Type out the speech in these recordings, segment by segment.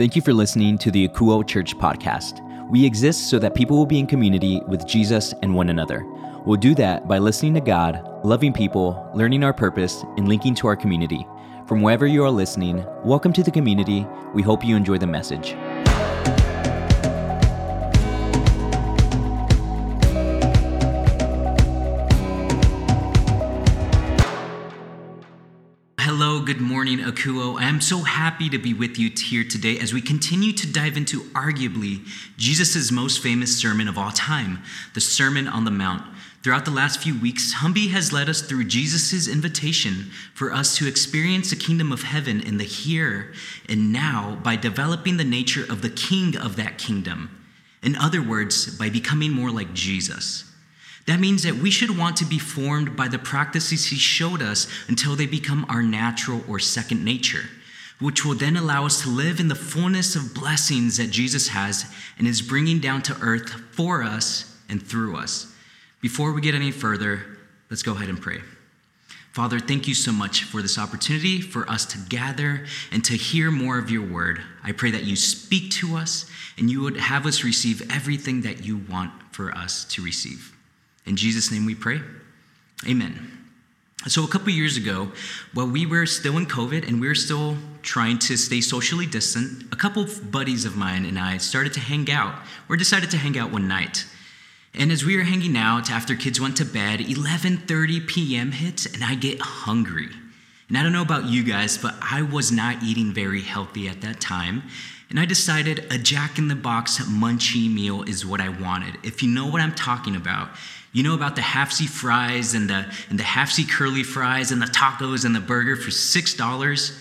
Thank you for listening to the Akouo Church podcast. We exist so that people will be in community with Jesus and one another. We'll do that by listening to God, loving people, learning our purpose, and linking to our community. From wherever you are listening, welcome to the community. We hope you enjoy the message. Morning, Akouo. I am so happy to be with you here today as we continue to dive into arguably Jesus' most famous sermon of all time, the Sermon on the Mount. Throughout the last few weeks, Humby has led us through Jesus' invitation for us to experience the kingdom of heaven in the here and now by developing the nature of the king of that kingdom. In other words, by becoming more like Jesus. That means that we should want to be formed by the practices he showed us until they become our natural or second nature, which will then allow us to live in the fullness of blessings that Jesus has and is bringing down to earth for us and through us. Before we get any further, let's go ahead and pray. Father, thank you so much for this opportunity for us to gather and to hear more of your word. I pray that you speak to us and you would have us receive everything that you want for us to receive. In Jesus' name we pray. Amen. So, a couple years ago, while we were still in COVID and we were still trying to stay socially distant, a couple buddies of mine and I started to hang out, or decided to hang out one night. And as we were hanging out after kids went to bed, 11:30 p.m. hits and I get hungry. And I don't know about you guys, but I was not eating very healthy at that time. And I decided a Jack in the Box munchie meal is what I wanted. If you know what I'm talking about, you know about the half C fries and the, and the half C curly fries and the tacos and the burger for $6?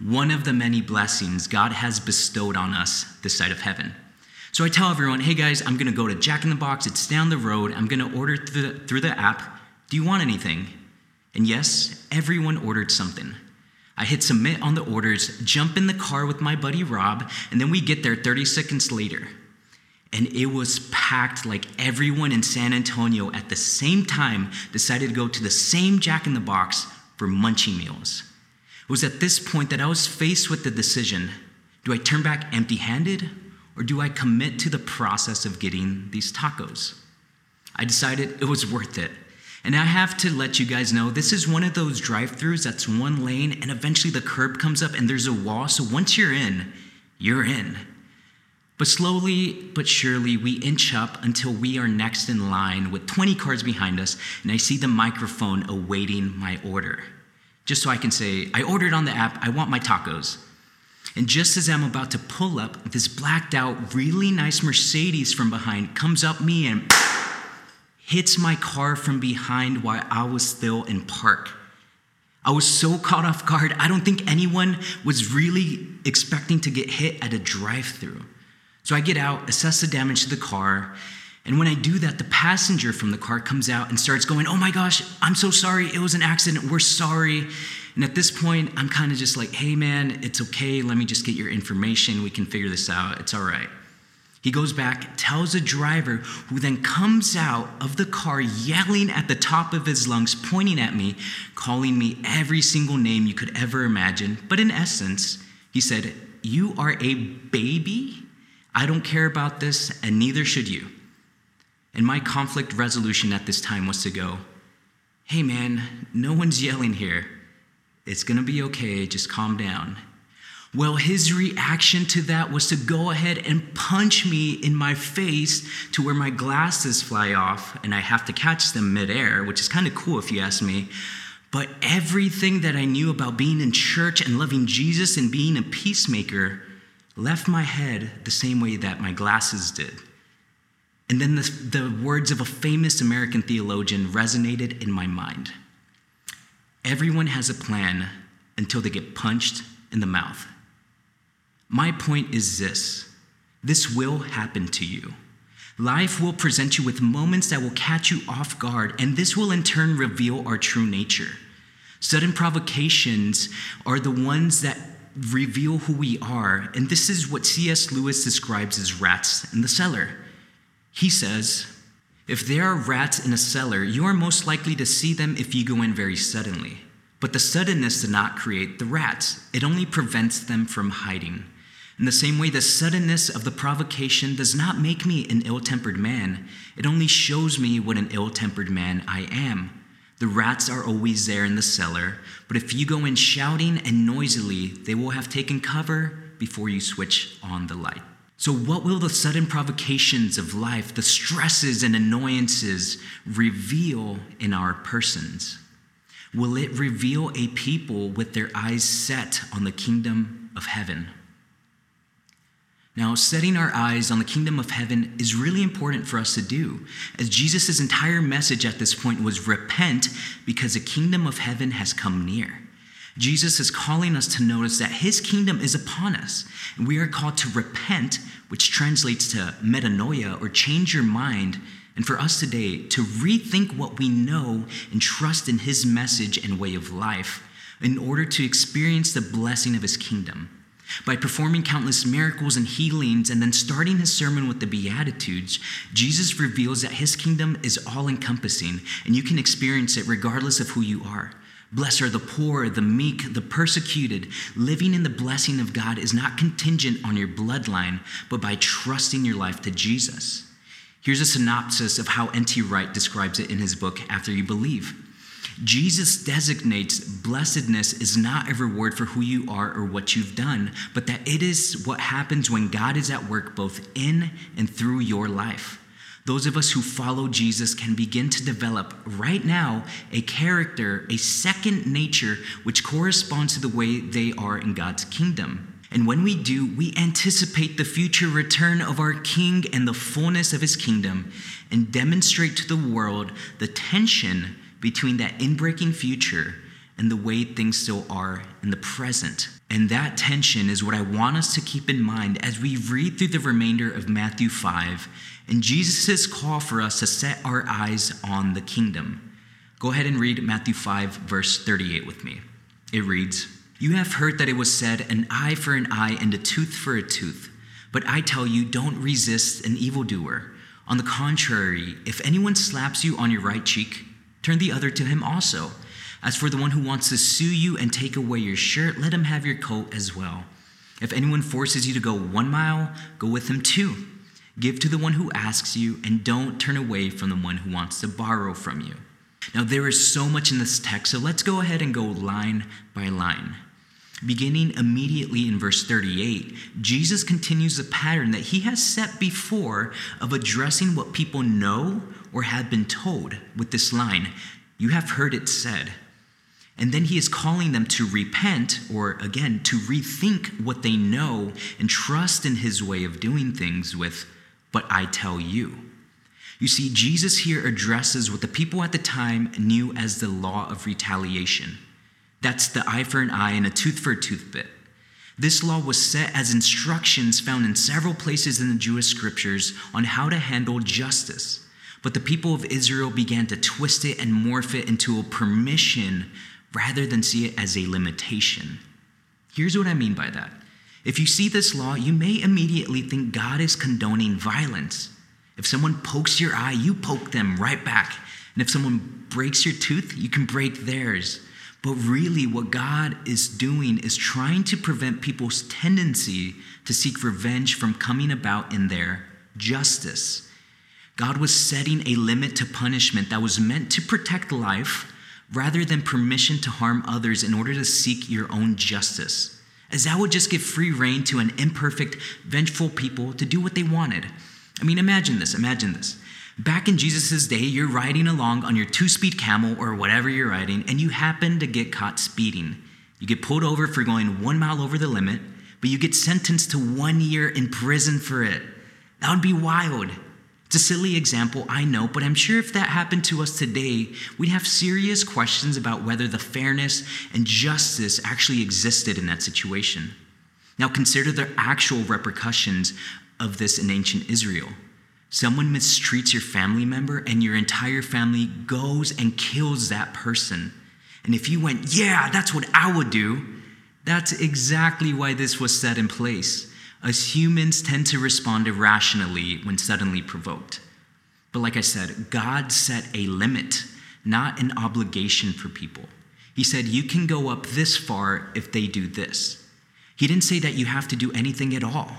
One of the many blessings God has bestowed on us this side of heaven. So I tell everyone, hey guys, I'm gonna go to Jack in the Box, it's down the road, I'm gonna order through the, through the app. Do you want anything? And yes, everyone ordered something. I hit submit on the orders, jump in the car with my buddy Rob, and then we get there 30 seconds later. And it was packed like everyone in San Antonio at the same time decided to go to the same Jack in the Box for munchie meals. It was at this point that I was faced with the decision do I turn back empty handed or do I commit to the process of getting these tacos? I decided it was worth it. And I have to let you guys know this is one of those drive throughs that's one lane, and eventually the curb comes up and there's a wall. So once you're in, you're in. But slowly but surely, we inch up until we are next in line with 20 cars behind us, and I see the microphone awaiting my order. Just so I can say, I ordered on the app, I want my tacos. And just as I'm about to pull up, this blacked out, really nice Mercedes from behind comes up me and hits my car from behind while I was still in park. I was so caught off guard, I don't think anyone was really expecting to get hit at a drive through. So I get out, assess the damage to the car, and when I do that, the passenger from the car comes out and starts going, Oh my gosh, I'm so sorry. It was an accident. We're sorry. And at this point, I'm kind of just like, Hey man, it's okay. Let me just get your information. We can figure this out. It's all right. He goes back, tells the driver, who then comes out of the car yelling at the top of his lungs, pointing at me, calling me every single name you could ever imagine. But in essence, he said, You are a baby? I don't care about this, and neither should you. And my conflict resolution at this time was to go, hey man, no one's yelling here. It's gonna be okay, just calm down. Well, his reaction to that was to go ahead and punch me in my face to where my glasses fly off and I have to catch them midair, which is kind of cool if you ask me. But everything that I knew about being in church and loving Jesus and being a peacemaker left my head the same way that my glasses did. And then the, the words of a famous American theologian resonated in my mind Everyone has a plan until they get punched in the mouth. My point is this this will happen to you. Life will present you with moments that will catch you off guard, and this will in turn reveal our true nature. Sudden provocations are the ones that reveal who we are, and this is what C.S. Lewis describes as rats in the cellar. He says, If there are rats in a cellar, you are most likely to see them if you go in very suddenly. But the suddenness does not create the rats, it only prevents them from hiding. In the same way, the suddenness of the provocation does not make me an ill tempered man, it only shows me what an ill tempered man I am. The rats are always there in the cellar, but if you go in shouting and noisily, they will have taken cover before you switch on the light. So, what will the sudden provocations of life, the stresses and annoyances, reveal in our persons? Will it reveal a people with their eyes set on the kingdom of heaven? Now, setting our eyes on the kingdom of heaven is really important for us to do, as Jesus' entire message at this point was repent because the kingdom of heaven has come near. Jesus is calling us to notice that his kingdom is upon us, and we are called to repent, which translates to metanoia or change your mind, and for us today to rethink what we know and trust in his message and way of life in order to experience the blessing of his kingdom. By performing countless miracles and healings and then starting his sermon with the Beatitudes, Jesus reveals that his kingdom is all encompassing and you can experience it regardless of who you are. Blessed are the poor, the meek, the persecuted. Living in the blessing of God is not contingent on your bloodline, but by trusting your life to Jesus. Here's a synopsis of how N.T. Wright describes it in his book, After You Believe. Jesus designates blessedness is not a reward for who you are or what you've done, but that it is what happens when God is at work both in and through your life. Those of us who follow Jesus can begin to develop right now a character, a second nature, which corresponds to the way they are in God's kingdom. And when we do, we anticipate the future return of our King and the fullness of his kingdom and demonstrate to the world the tension between that inbreaking future and the way things still are in the present. And that tension is what I want us to keep in mind as we read through the remainder of Matthew 5 and Jesus' call for us to set our eyes on the kingdom. Go ahead and read Matthew 5, verse 38 with me. It reads You have heard that it was said, an eye for an eye and a tooth for a tooth. But I tell you, don't resist an evildoer. On the contrary, if anyone slaps you on your right cheek, Turn the other to him also. As for the one who wants to sue you and take away your shirt, let him have your coat as well. If anyone forces you to go one mile, go with him two. Give to the one who asks you, and don't turn away from the one who wants to borrow from you. Now, there is so much in this text, so let's go ahead and go line by line. Beginning immediately in verse 38, Jesus continues the pattern that he has set before of addressing what people know or have been told with this line You have heard it said. And then he is calling them to repent, or again, to rethink what they know and trust in his way of doing things with, But I tell you. You see, Jesus here addresses what the people at the time knew as the law of retaliation. That's the eye for an eye and a tooth for a tooth bit. This law was set as instructions found in several places in the Jewish scriptures on how to handle justice. But the people of Israel began to twist it and morph it into a permission rather than see it as a limitation. Here's what I mean by that. If you see this law, you may immediately think God is condoning violence. If someone pokes your eye, you poke them right back. And if someone breaks your tooth, you can break theirs. But really, what God is doing is trying to prevent people's tendency to seek revenge from coming about in their justice. God was setting a limit to punishment that was meant to protect life rather than permission to harm others in order to seek your own justice, as that would just give free rein to an imperfect, vengeful people to do what they wanted. I mean, imagine this, imagine this. Back in Jesus' day, you're riding along on your two speed camel or whatever you're riding, and you happen to get caught speeding. You get pulled over for going one mile over the limit, but you get sentenced to one year in prison for it. That would be wild. It's a silly example, I know, but I'm sure if that happened to us today, we'd have serious questions about whether the fairness and justice actually existed in that situation. Now, consider the actual repercussions of this in ancient Israel. Someone mistreats your family member, and your entire family goes and kills that person. And if you went, yeah, that's what I would do, that's exactly why this was set in place. As humans tend to respond irrationally when suddenly provoked. But like I said, God set a limit, not an obligation for people. He said, You can go up this far if they do this. He didn't say that you have to do anything at all.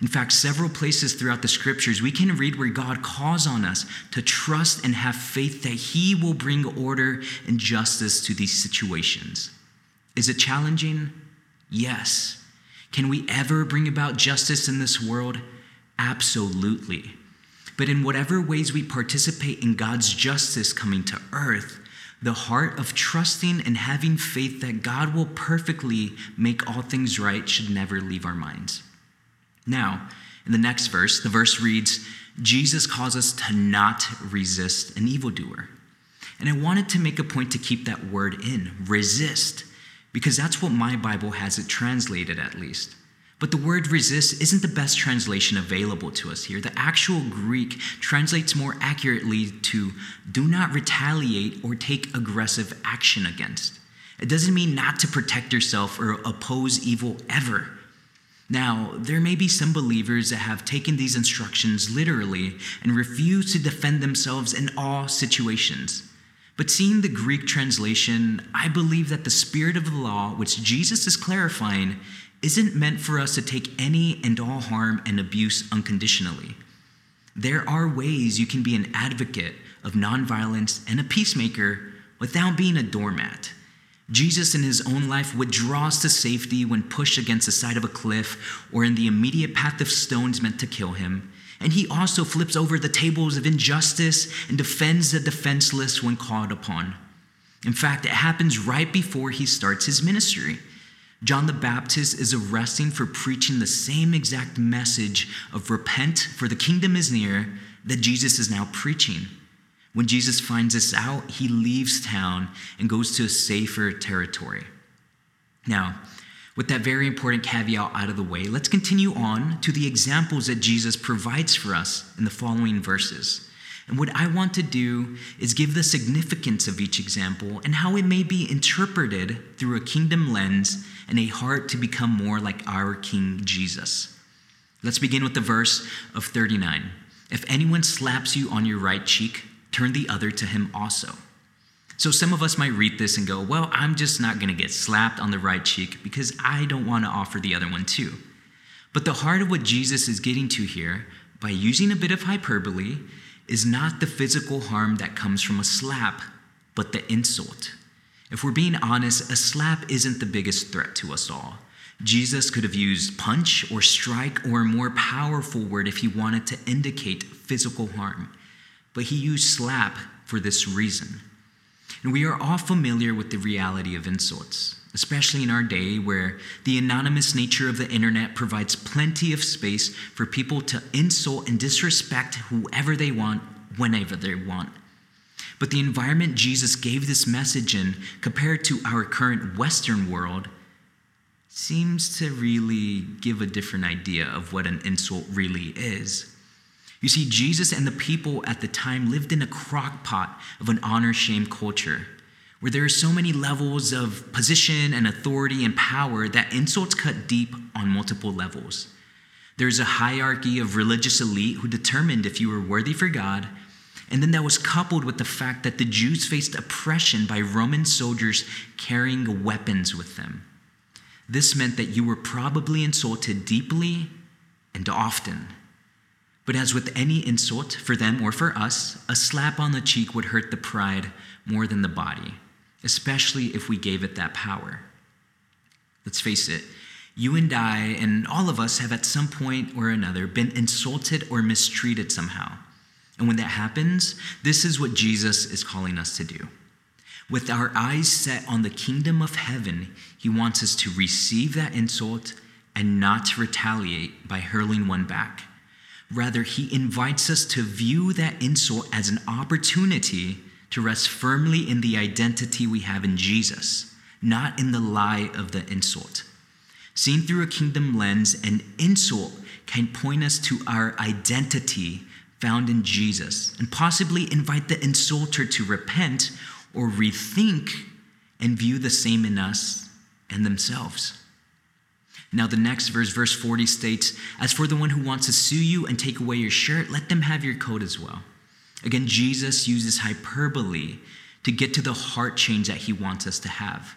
In fact, several places throughout the scriptures, we can read where God calls on us to trust and have faith that He will bring order and justice to these situations. Is it challenging? Yes. Can we ever bring about justice in this world? Absolutely. But in whatever ways we participate in God's justice coming to earth, the heart of trusting and having faith that God will perfectly make all things right should never leave our minds. Now, in the next verse, the verse reads Jesus calls us to not resist an evildoer. And I wanted to make a point to keep that word in resist, because that's what my Bible has it translated at least. But the word resist isn't the best translation available to us here. The actual Greek translates more accurately to do not retaliate or take aggressive action against. It doesn't mean not to protect yourself or oppose evil ever. Now, there may be some believers that have taken these instructions literally and refuse to defend themselves in all situations. But seeing the Greek translation, I believe that the spirit of the law, which Jesus is clarifying, isn't meant for us to take any and all harm and abuse unconditionally. There are ways you can be an advocate of nonviolence and a peacemaker without being a doormat. Jesus, in his own life, withdraws to safety when pushed against the side of a cliff or in the immediate path of stones meant to kill him. And he also flips over the tables of injustice and defends the defenseless when called upon. In fact, it happens right before he starts his ministry. John the Baptist is arresting for preaching the same exact message of repent, for the kingdom is near, that Jesus is now preaching. When Jesus finds this out, he leaves town and goes to a safer territory. Now, with that very important caveat out of the way, let's continue on to the examples that Jesus provides for us in the following verses. And what I want to do is give the significance of each example and how it may be interpreted through a kingdom lens and a heart to become more like our King Jesus. Let's begin with the verse of 39. If anyone slaps you on your right cheek, turn the other to him also. So some of us might read this and go, well, I'm just not going to get slapped on the right cheek because I don't want to offer the other one too. But the heart of what Jesus is getting to here, by using a bit of hyperbole, is not the physical harm that comes from a slap, but the insult. If we're being honest, a slap isn't the biggest threat to us all. Jesus could have used punch or strike or a more powerful word if he wanted to indicate physical harm, but he used slap for this reason. And we are all familiar with the reality of insults, especially in our day where the anonymous nature of the internet provides plenty of space for people to insult and disrespect whoever they want, whenever they want. But the environment Jesus gave this message in, compared to our current Western world, seems to really give a different idea of what an insult really is. You see, Jesus and the people at the time lived in a crockpot of an honor shame culture where there are so many levels of position and authority and power that insults cut deep on multiple levels. There's a hierarchy of religious elite who determined if you were worthy for God and then that was coupled with the fact that the Jews faced oppression by Roman soldiers carrying weapons with them. This meant that you were probably insulted deeply and often. But as with any insult, for them or for us, a slap on the cheek would hurt the pride more than the body, especially if we gave it that power. Let's face it, you and I, and all of us, have at some point or another been insulted or mistreated somehow. And when that happens, this is what Jesus is calling us to do. With our eyes set on the kingdom of heaven, he wants us to receive that insult and not retaliate by hurling one back. Rather, he invites us to view that insult as an opportunity to rest firmly in the identity we have in Jesus, not in the lie of the insult. Seen through a kingdom lens, an insult can point us to our identity found in Jesus and possibly invite the insulter to repent or rethink and view the same in us and themselves. Now, the next verse, verse 40, states As for the one who wants to sue you and take away your shirt, let them have your coat as well. Again, Jesus uses hyperbole to get to the heart change that he wants us to have.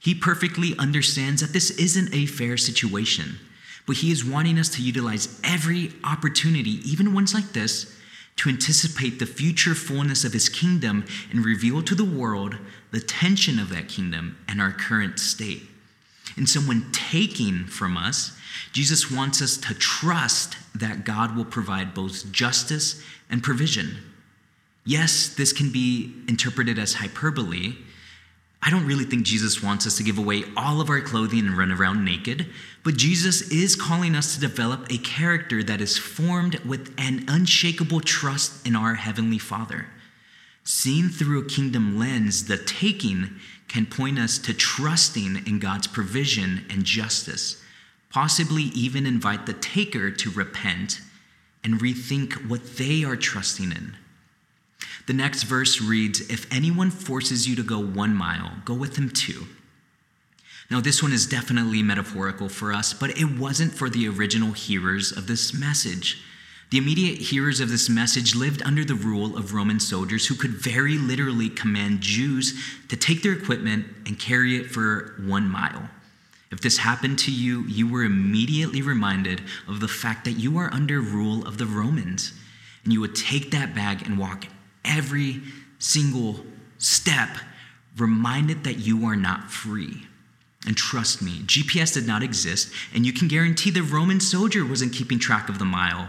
He perfectly understands that this isn't a fair situation, but He is wanting us to utilize every opportunity, even ones like this, to anticipate the future fullness of His kingdom and reveal to the world the tension of that kingdom and our current state. And someone taking from us, Jesus wants us to trust that God will provide both justice and provision. Yes, this can be interpreted as hyperbole. I don't really think Jesus wants us to give away all of our clothing and run around naked, but Jesus is calling us to develop a character that is formed with an unshakable trust in our Heavenly Father. Seen through a kingdom lens, the taking can point us to trusting in God's provision and justice, possibly even invite the taker to repent and rethink what they are trusting in. The next verse reads If anyone forces you to go one mile, go with him two. Now, this one is definitely metaphorical for us, but it wasn't for the original hearers of this message. The immediate hearers of this message lived under the rule of Roman soldiers who could very literally command Jews to take their equipment and carry it for one mile. If this happened to you, you were immediately reminded of the fact that you are under rule of the Romans. And you would take that bag and walk every single step, reminded that you are not free. And trust me, GPS did not exist, and you can guarantee the Roman soldier wasn't keeping track of the mile.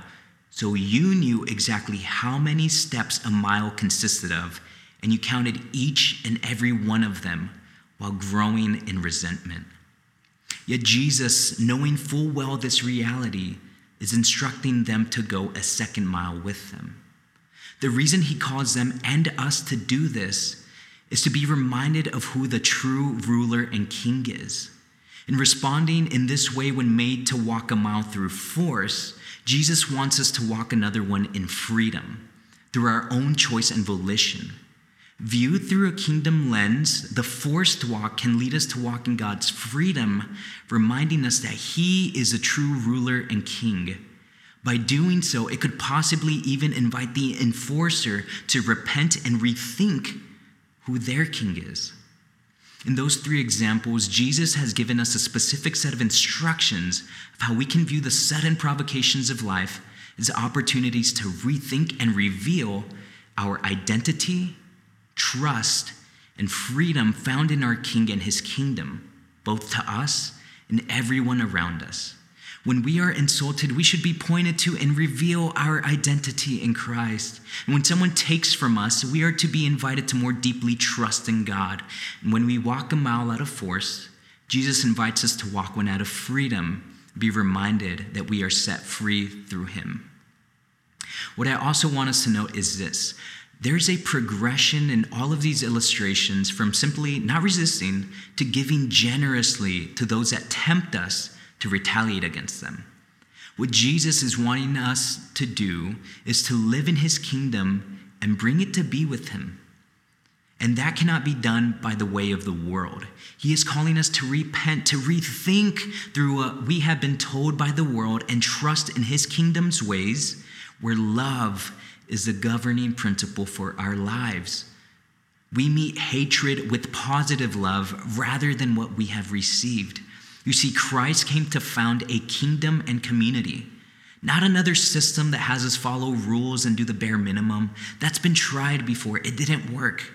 So you knew exactly how many steps a mile consisted of, and you counted each and every one of them while growing in resentment. Yet Jesus, knowing full well this reality, is instructing them to go a second mile with them. The reason he calls them and us to do this is to be reminded of who the true ruler and king is. In responding in this way when made to walk a mile through force, Jesus wants us to walk another one in freedom, through our own choice and volition. Viewed through a kingdom lens, the forced walk can lead us to walk in God's freedom, reminding us that He is a true ruler and king. By doing so, it could possibly even invite the enforcer to repent and rethink who their king is. In those three examples, Jesus has given us a specific set of instructions of how we can view the sudden provocations of life as opportunities to rethink and reveal our identity, trust, and freedom found in our King and his kingdom, both to us and everyone around us. When we are insulted, we should be pointed to and reveal our identity in Christ. And when someone takes from us, we are to be invited to more deeply trust in God. And when we walk a mile out of force, Jesus invites us to walk one out of freedom, be reminded that we are set free through Him. What I also want us to note is this there's a progression in all of these illustrations from simply not resisting to giving generously to those that tempt us to retaliate against them. What Jesus is wanting us to do is to live in his kingdom and bring it to be with him. And that cannot be done by the way of the world. He is calling us to repent, to rethink through what we have been told by the world and trust in his kingdom's ways, where love is the governing principle for our lives. We meet hatred with positive love rather than what we have received. You see, Christ came to found a kingdom and community, not another system that has us follow rules and do the bare minimum. That's been tried before, it didn't work.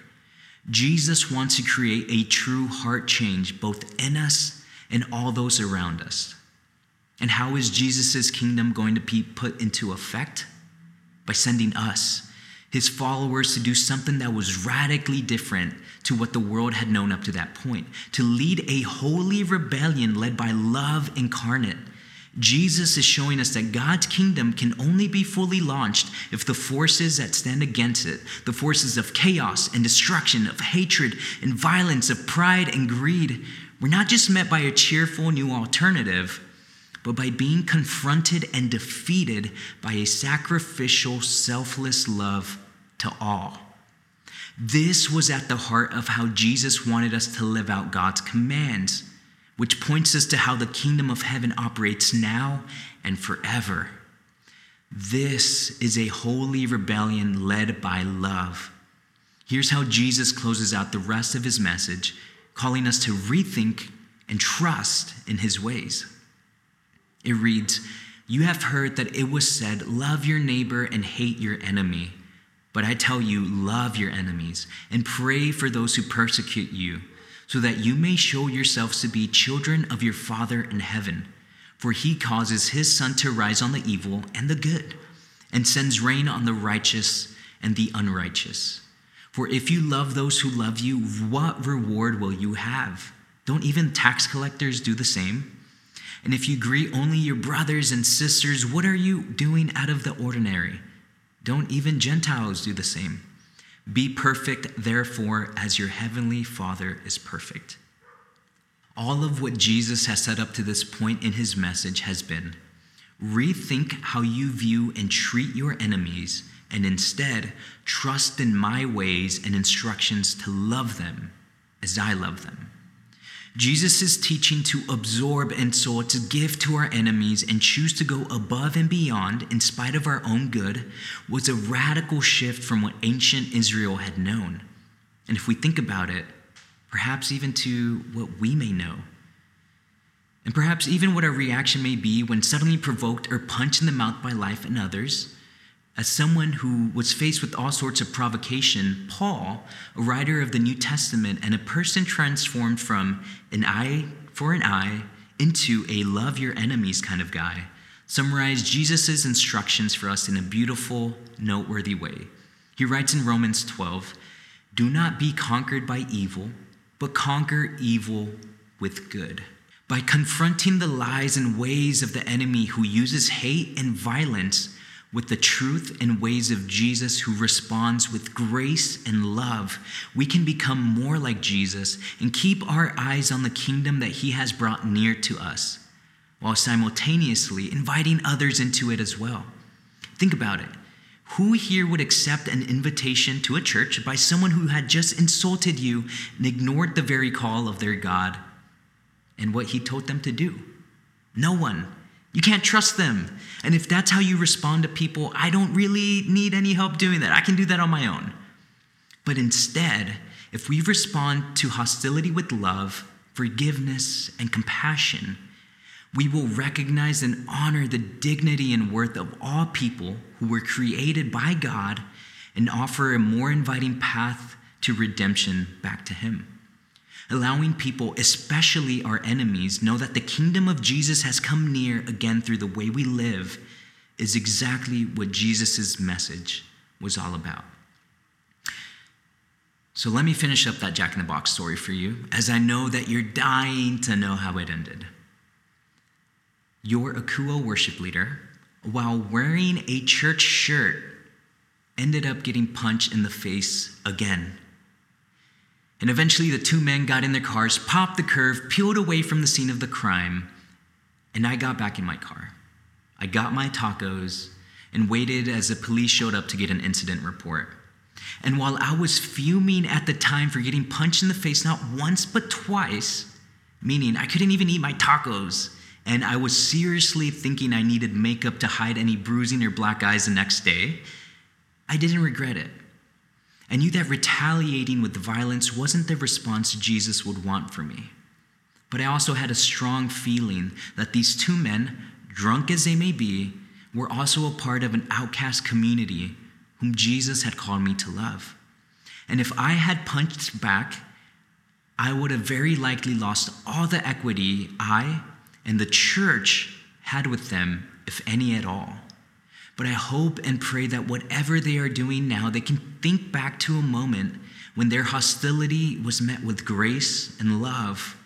Jesus wants to create a true heart change both in us and all those around us. And how is Jesus' kingdom going to be put into effect? By sending us his followers to do something that was radically different to what the world had known up to that point, to lead a holy rebellion led by love incarnate. Jesus is showing us that God's kingdom can only be fully launched if the forces that stand against it, the forces of chaos and destruction, of hatred and violence, of pride and greed, were not just met by a cheerful new alternative, but by being confronted and defeated by a sacrificial, selfless love to all. This was at the heart of how Jesus wanted us to live out God's commands, which points us to how the kingdom of heaven operates now and forever. This is a holy rebellion led by love. Here's how Jesus closes out the rest of his message calling us to rethink and trust in his ways. It reads, You have heard that it was said, Love your neighbor and hate your enemy. But I tell you, love your enemies and pray for those who persecute you, so that you may show yourselves to be children of your Father in heaven. For he causes his sun to rise on the evil and the good, and sends rain on the righteous and the unrighteous. For if you love those who love you, what reward will you have? Don't even tax collectors do the same? And if you greet only your brothers and sisters, what are you doing out of the ordinary? Don't even Gentiles do the same? Be perfect, therefore, as your heavenly Father is perfect. All of what Jesus has set up to this point in his message has been rethink how you view and treat your enemies, and instead trust in my ways and instructions to love them as I love them. Jesus is teaching to absorb and so to give to our enemies and choose to go above and beyond in spite of our own good was a radical shift from what ancient Israel had known. And if we think about it, perhaps even to what we may know. And perhaps even what our reaction may be when suddenly provoked or punched in the mouth by life and others as someone who was faced with all sorts of provocation, Paul, a writer of the New Testament and a person transformed from an eye for an eye into a love your enemies kind of guy, summarized Jesus' instructions for us in a beautiful, noteworthy way. He writes in Romans 12 Do not be conquered by evil, but conquer evil with good. By confronting the lies and ways of the enemy who uses hate and violence with the truth and ways of Jesus, who responds with grace and love, we can become more like Jesus and keep our eyes on the kingdom that he has brought near to us, while simultaneously inviting others into it as well. Think about it. Who here would accept an invitation to a church by someone who had just insulted you and ignored the very call of their God and what he told them to do? No one. You can't trust them. And if that's how you respond to people, I don't really need any help doing that. I can do that on my own. But instead, if we respond to hostility with love, forgiveness, and compassion, we will recognize and honor the dignity and worth of all people who were created by God and offer a more inviting path to redemption back to Him allowing people, especially our enemies, know that the kingdom of Jesus has come near again through the way we live is exactly what Jesus' message was all about. So let me finish up that Jack in the Box story for you, as I know that you're dying to know how it ended. Your Akouo worship leader, while wearing a church shirt, ended up getting punched in the face again and eventually, the two men got in their cars, popped the curve, peeled away from the scene of the crime, and I got back in my car. I got my tacos and waited as the police showed up to get an incident report. And while I was fuming at the time for getting punched in the face not once but twice, meaning I couldn't even eat my tacos, and I was seriously thinking I needed makeup to hide any bruising or black eyes the next day, I didn't regret it. I knew that retaliating with violence wasn't the response Jesus would want for me. But I also had a strong feeling that these two men, drunk as they may be, were also a part of an outcast community whom Jesus had called me to love. And if I had punched back, I would have very likely lost all the equity I and the church had with them, if any at all. But I hope and pray that whatever they are doing now, they can think back to a moment when their hostility was met with grace and love,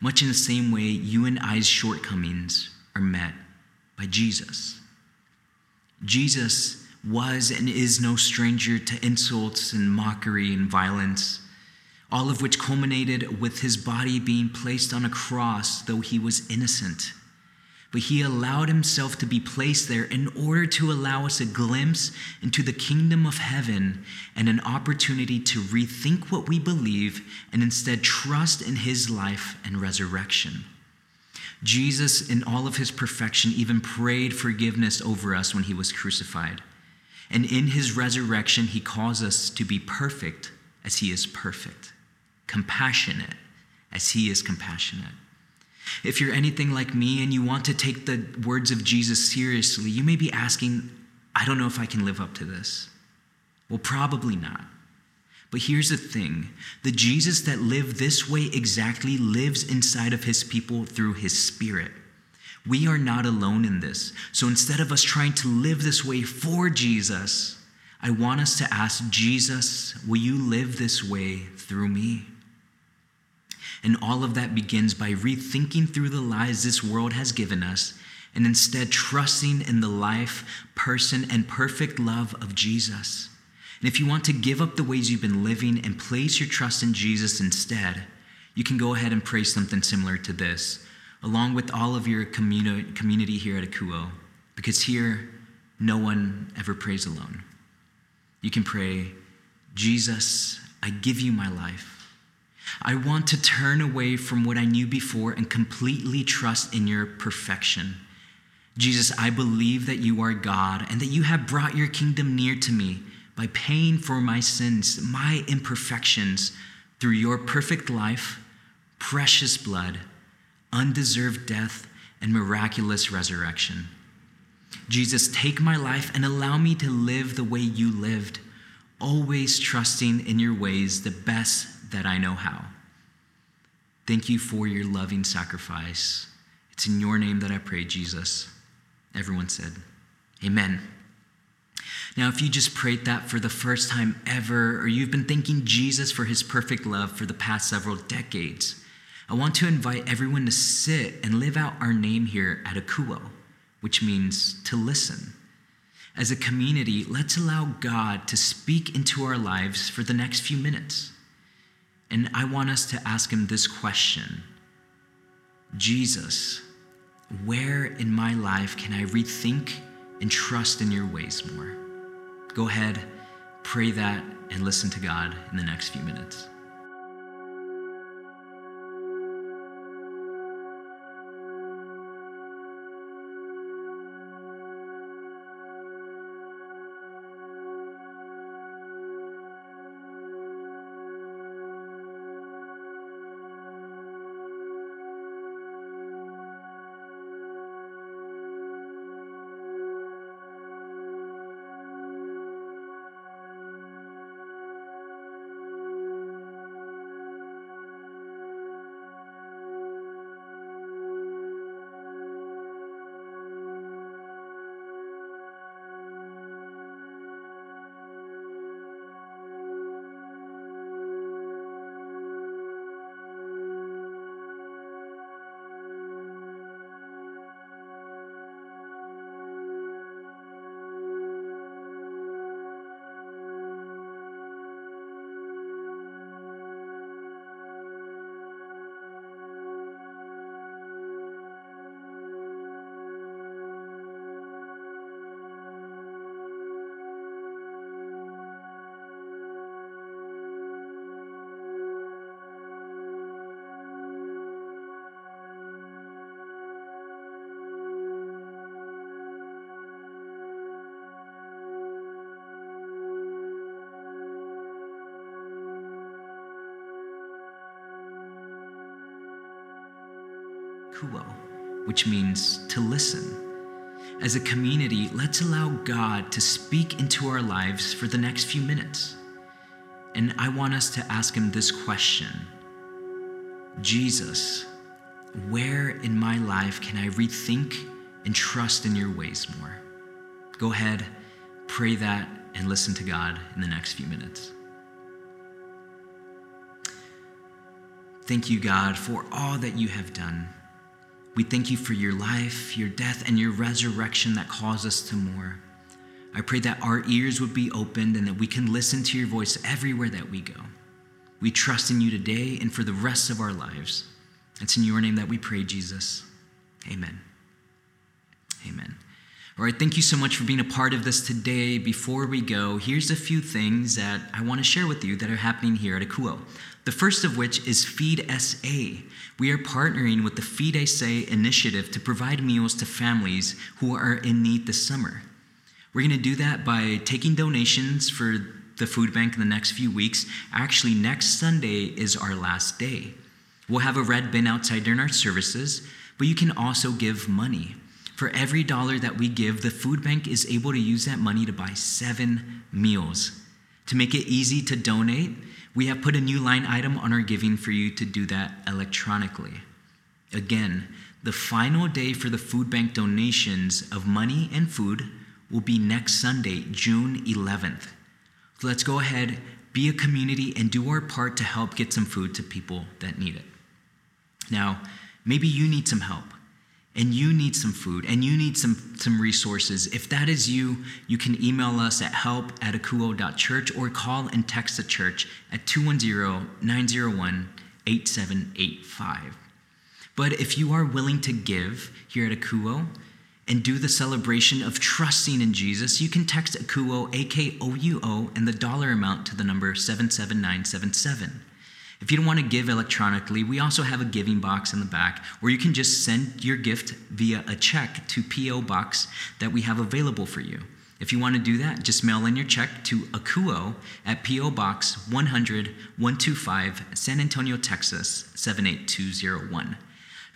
much in the same way you and I's shortcomings are met by Jesus. Jesus was and is no stranger to insults and mockery and violence, all of which culminated with his body being placed on a cross, though he was innocent but he allowed himself to be placed there in order to allow us a glimpse into the kingdom of heaven and an opportunity to rethink what we believe and instead trust in his life and resurrection. Jesus, in all of his perfection, even prayed forgiveness over us when he was crucified. And in his resurrection, he calls us to be perfect as he is perfect, compassionate, as he is compassionate. If you're anything like me and you want to take the words of Jesus seriously, you may be asking, I don't know if I can live up to this. Well, probably not. But here's the thing the Jesus that lived this way exactly lives inside of his people through his spirit. We are not alone in this. So instead of us trying to live this way for Jesus, I want us to ask Jesus, will you live this way through me? And all of that begins by rethinking through the lies this world has given us and instead trusting in the life, person, and perfect love of Jesus. And if you want to give up the ways you've been living and place your trust in Jesus instead, you can go ahead and pray something similar to this, along with all of your communi- community here at Akouo, because here, no one ever prays alone. You can pray, Jesus, I give you my life. I want to turn away from what I knew before and completely trust in your perfection. Jesus, I believe that you are God and that you have brought your kingdom near to me by paying for my sins, my imperfections, through your perfect life, precious blood, undeserved death, and miraculous resurrection. Jesus, take my life and allow me to live the way you lived, always trusting in your ways the best that I know how. Thank you for your loving sacrifice. It's in your name that I pray, Jesus. Everyone said, Amen. Now, if you just prayed that for the first time ever, or you've been thanking Jesus for his perfect love for the past several decades, I want to invite everyone to sit and live out our name here at Akouo, which means to listen. As a community, let's allow God to speak into our lives for the next few minutes. And I want us to ask him this question Jesus, where in my life can I rethink and trust in your ways more? Go ahead, pray that, and listen to God in the next few minutes. Kuo, which means to listen. As a community, let's allow God to speak into our lives for the next few minutes. And I want us to ask Him this question Jesus, where in my life can I rethink and trust in your ways more? Go ahead, pray that, and listen to God in the next few minutes. Thank you, God, for all that you have done. We thank you for your life, your death, and your resurrection that calls us to more. I pray that our ears would be opened and that we can listen to your voice everywhere that we go. We trust in you today and for the rest of our lives. It's in your name that we pray, Jesus. Amen. Amen. All right, thank you so much for being a part of this today. Before we go, here's a few things that I want to share with you that are happening here at Akouo. The first of which is Feed SA. We are partnering with the Feed SA initiative to provide meals to families who are in need this summer. We're going to do that by taking donations for the food bank in the next few weeks. Actually, next Sunday is our last day. We'll have a red bin outside during our services, but you can also give money. For every dollar that we give, the food bank is able to use that money to buy seven meals. To make it easy to donate, we have put a new line item on our giving for you to do that electronically. Again, the final day for the food bank donations of money and food will be next Sunday, June 11th. So let's go ahead, be a community, and do our part to help get some food to people that need it. Now, maybe you need some help and you need some food and you need some, some resources. If that is you, you can email us at help at akouo.church or call and text the church at 210 901 8785. But if you are willing to give here at Akouo and do the celebration of trusting in Jesus, you can text Akouo, A K O U O, and the dollar amount to the number 77977. If you don't want to give electronically, we also have a giving box in the back where you can just send your gift via a check to P.O. Box that we have available for you. If you want to do that, just mail in your check to Akouo at P.O. Box 100 125 San Antonio, Texas 78201.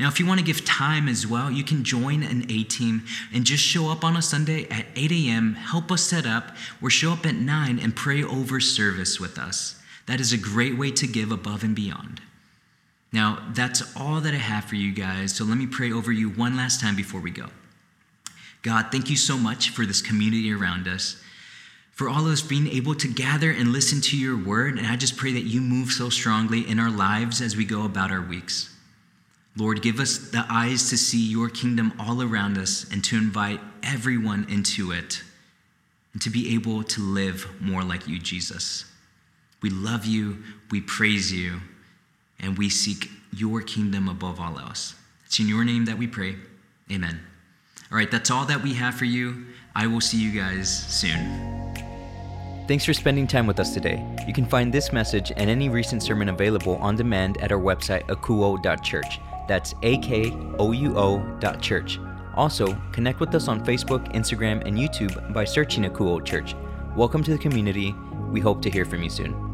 Now, if you want to give time as well, you can join an A team and just show up on a Sunday at 8 a.m., help us set up, or show up at 9 and pray over service with us. That is a great way to give above and beyond. Now, that's all that I have for you guys, so let me pray over you one last time before we go. God, thank you so much for this community around us, for all of us being able to gather and listen to your word, and I just pray that you move so strongly in our lives as we go about our weeks. Lord, give us the eyes to see your kingdom all around us and to invite everyone into it and to be able to live more like you, Jesus. We love you, we praise you, and we seek your kingdom above all else. It's in your name that we pray. Amen. All right, that's all that we have for you. I will see you guys soon. Thanks for spending time with us today. You can find this message and any recent sermon available on demand at our website, akouo.church. That's A K O U O church. Also, connect with us on Facebook, Instagram, and YouTube by searching Akouo Church. Welcome to the community. We hope to hear from you soon.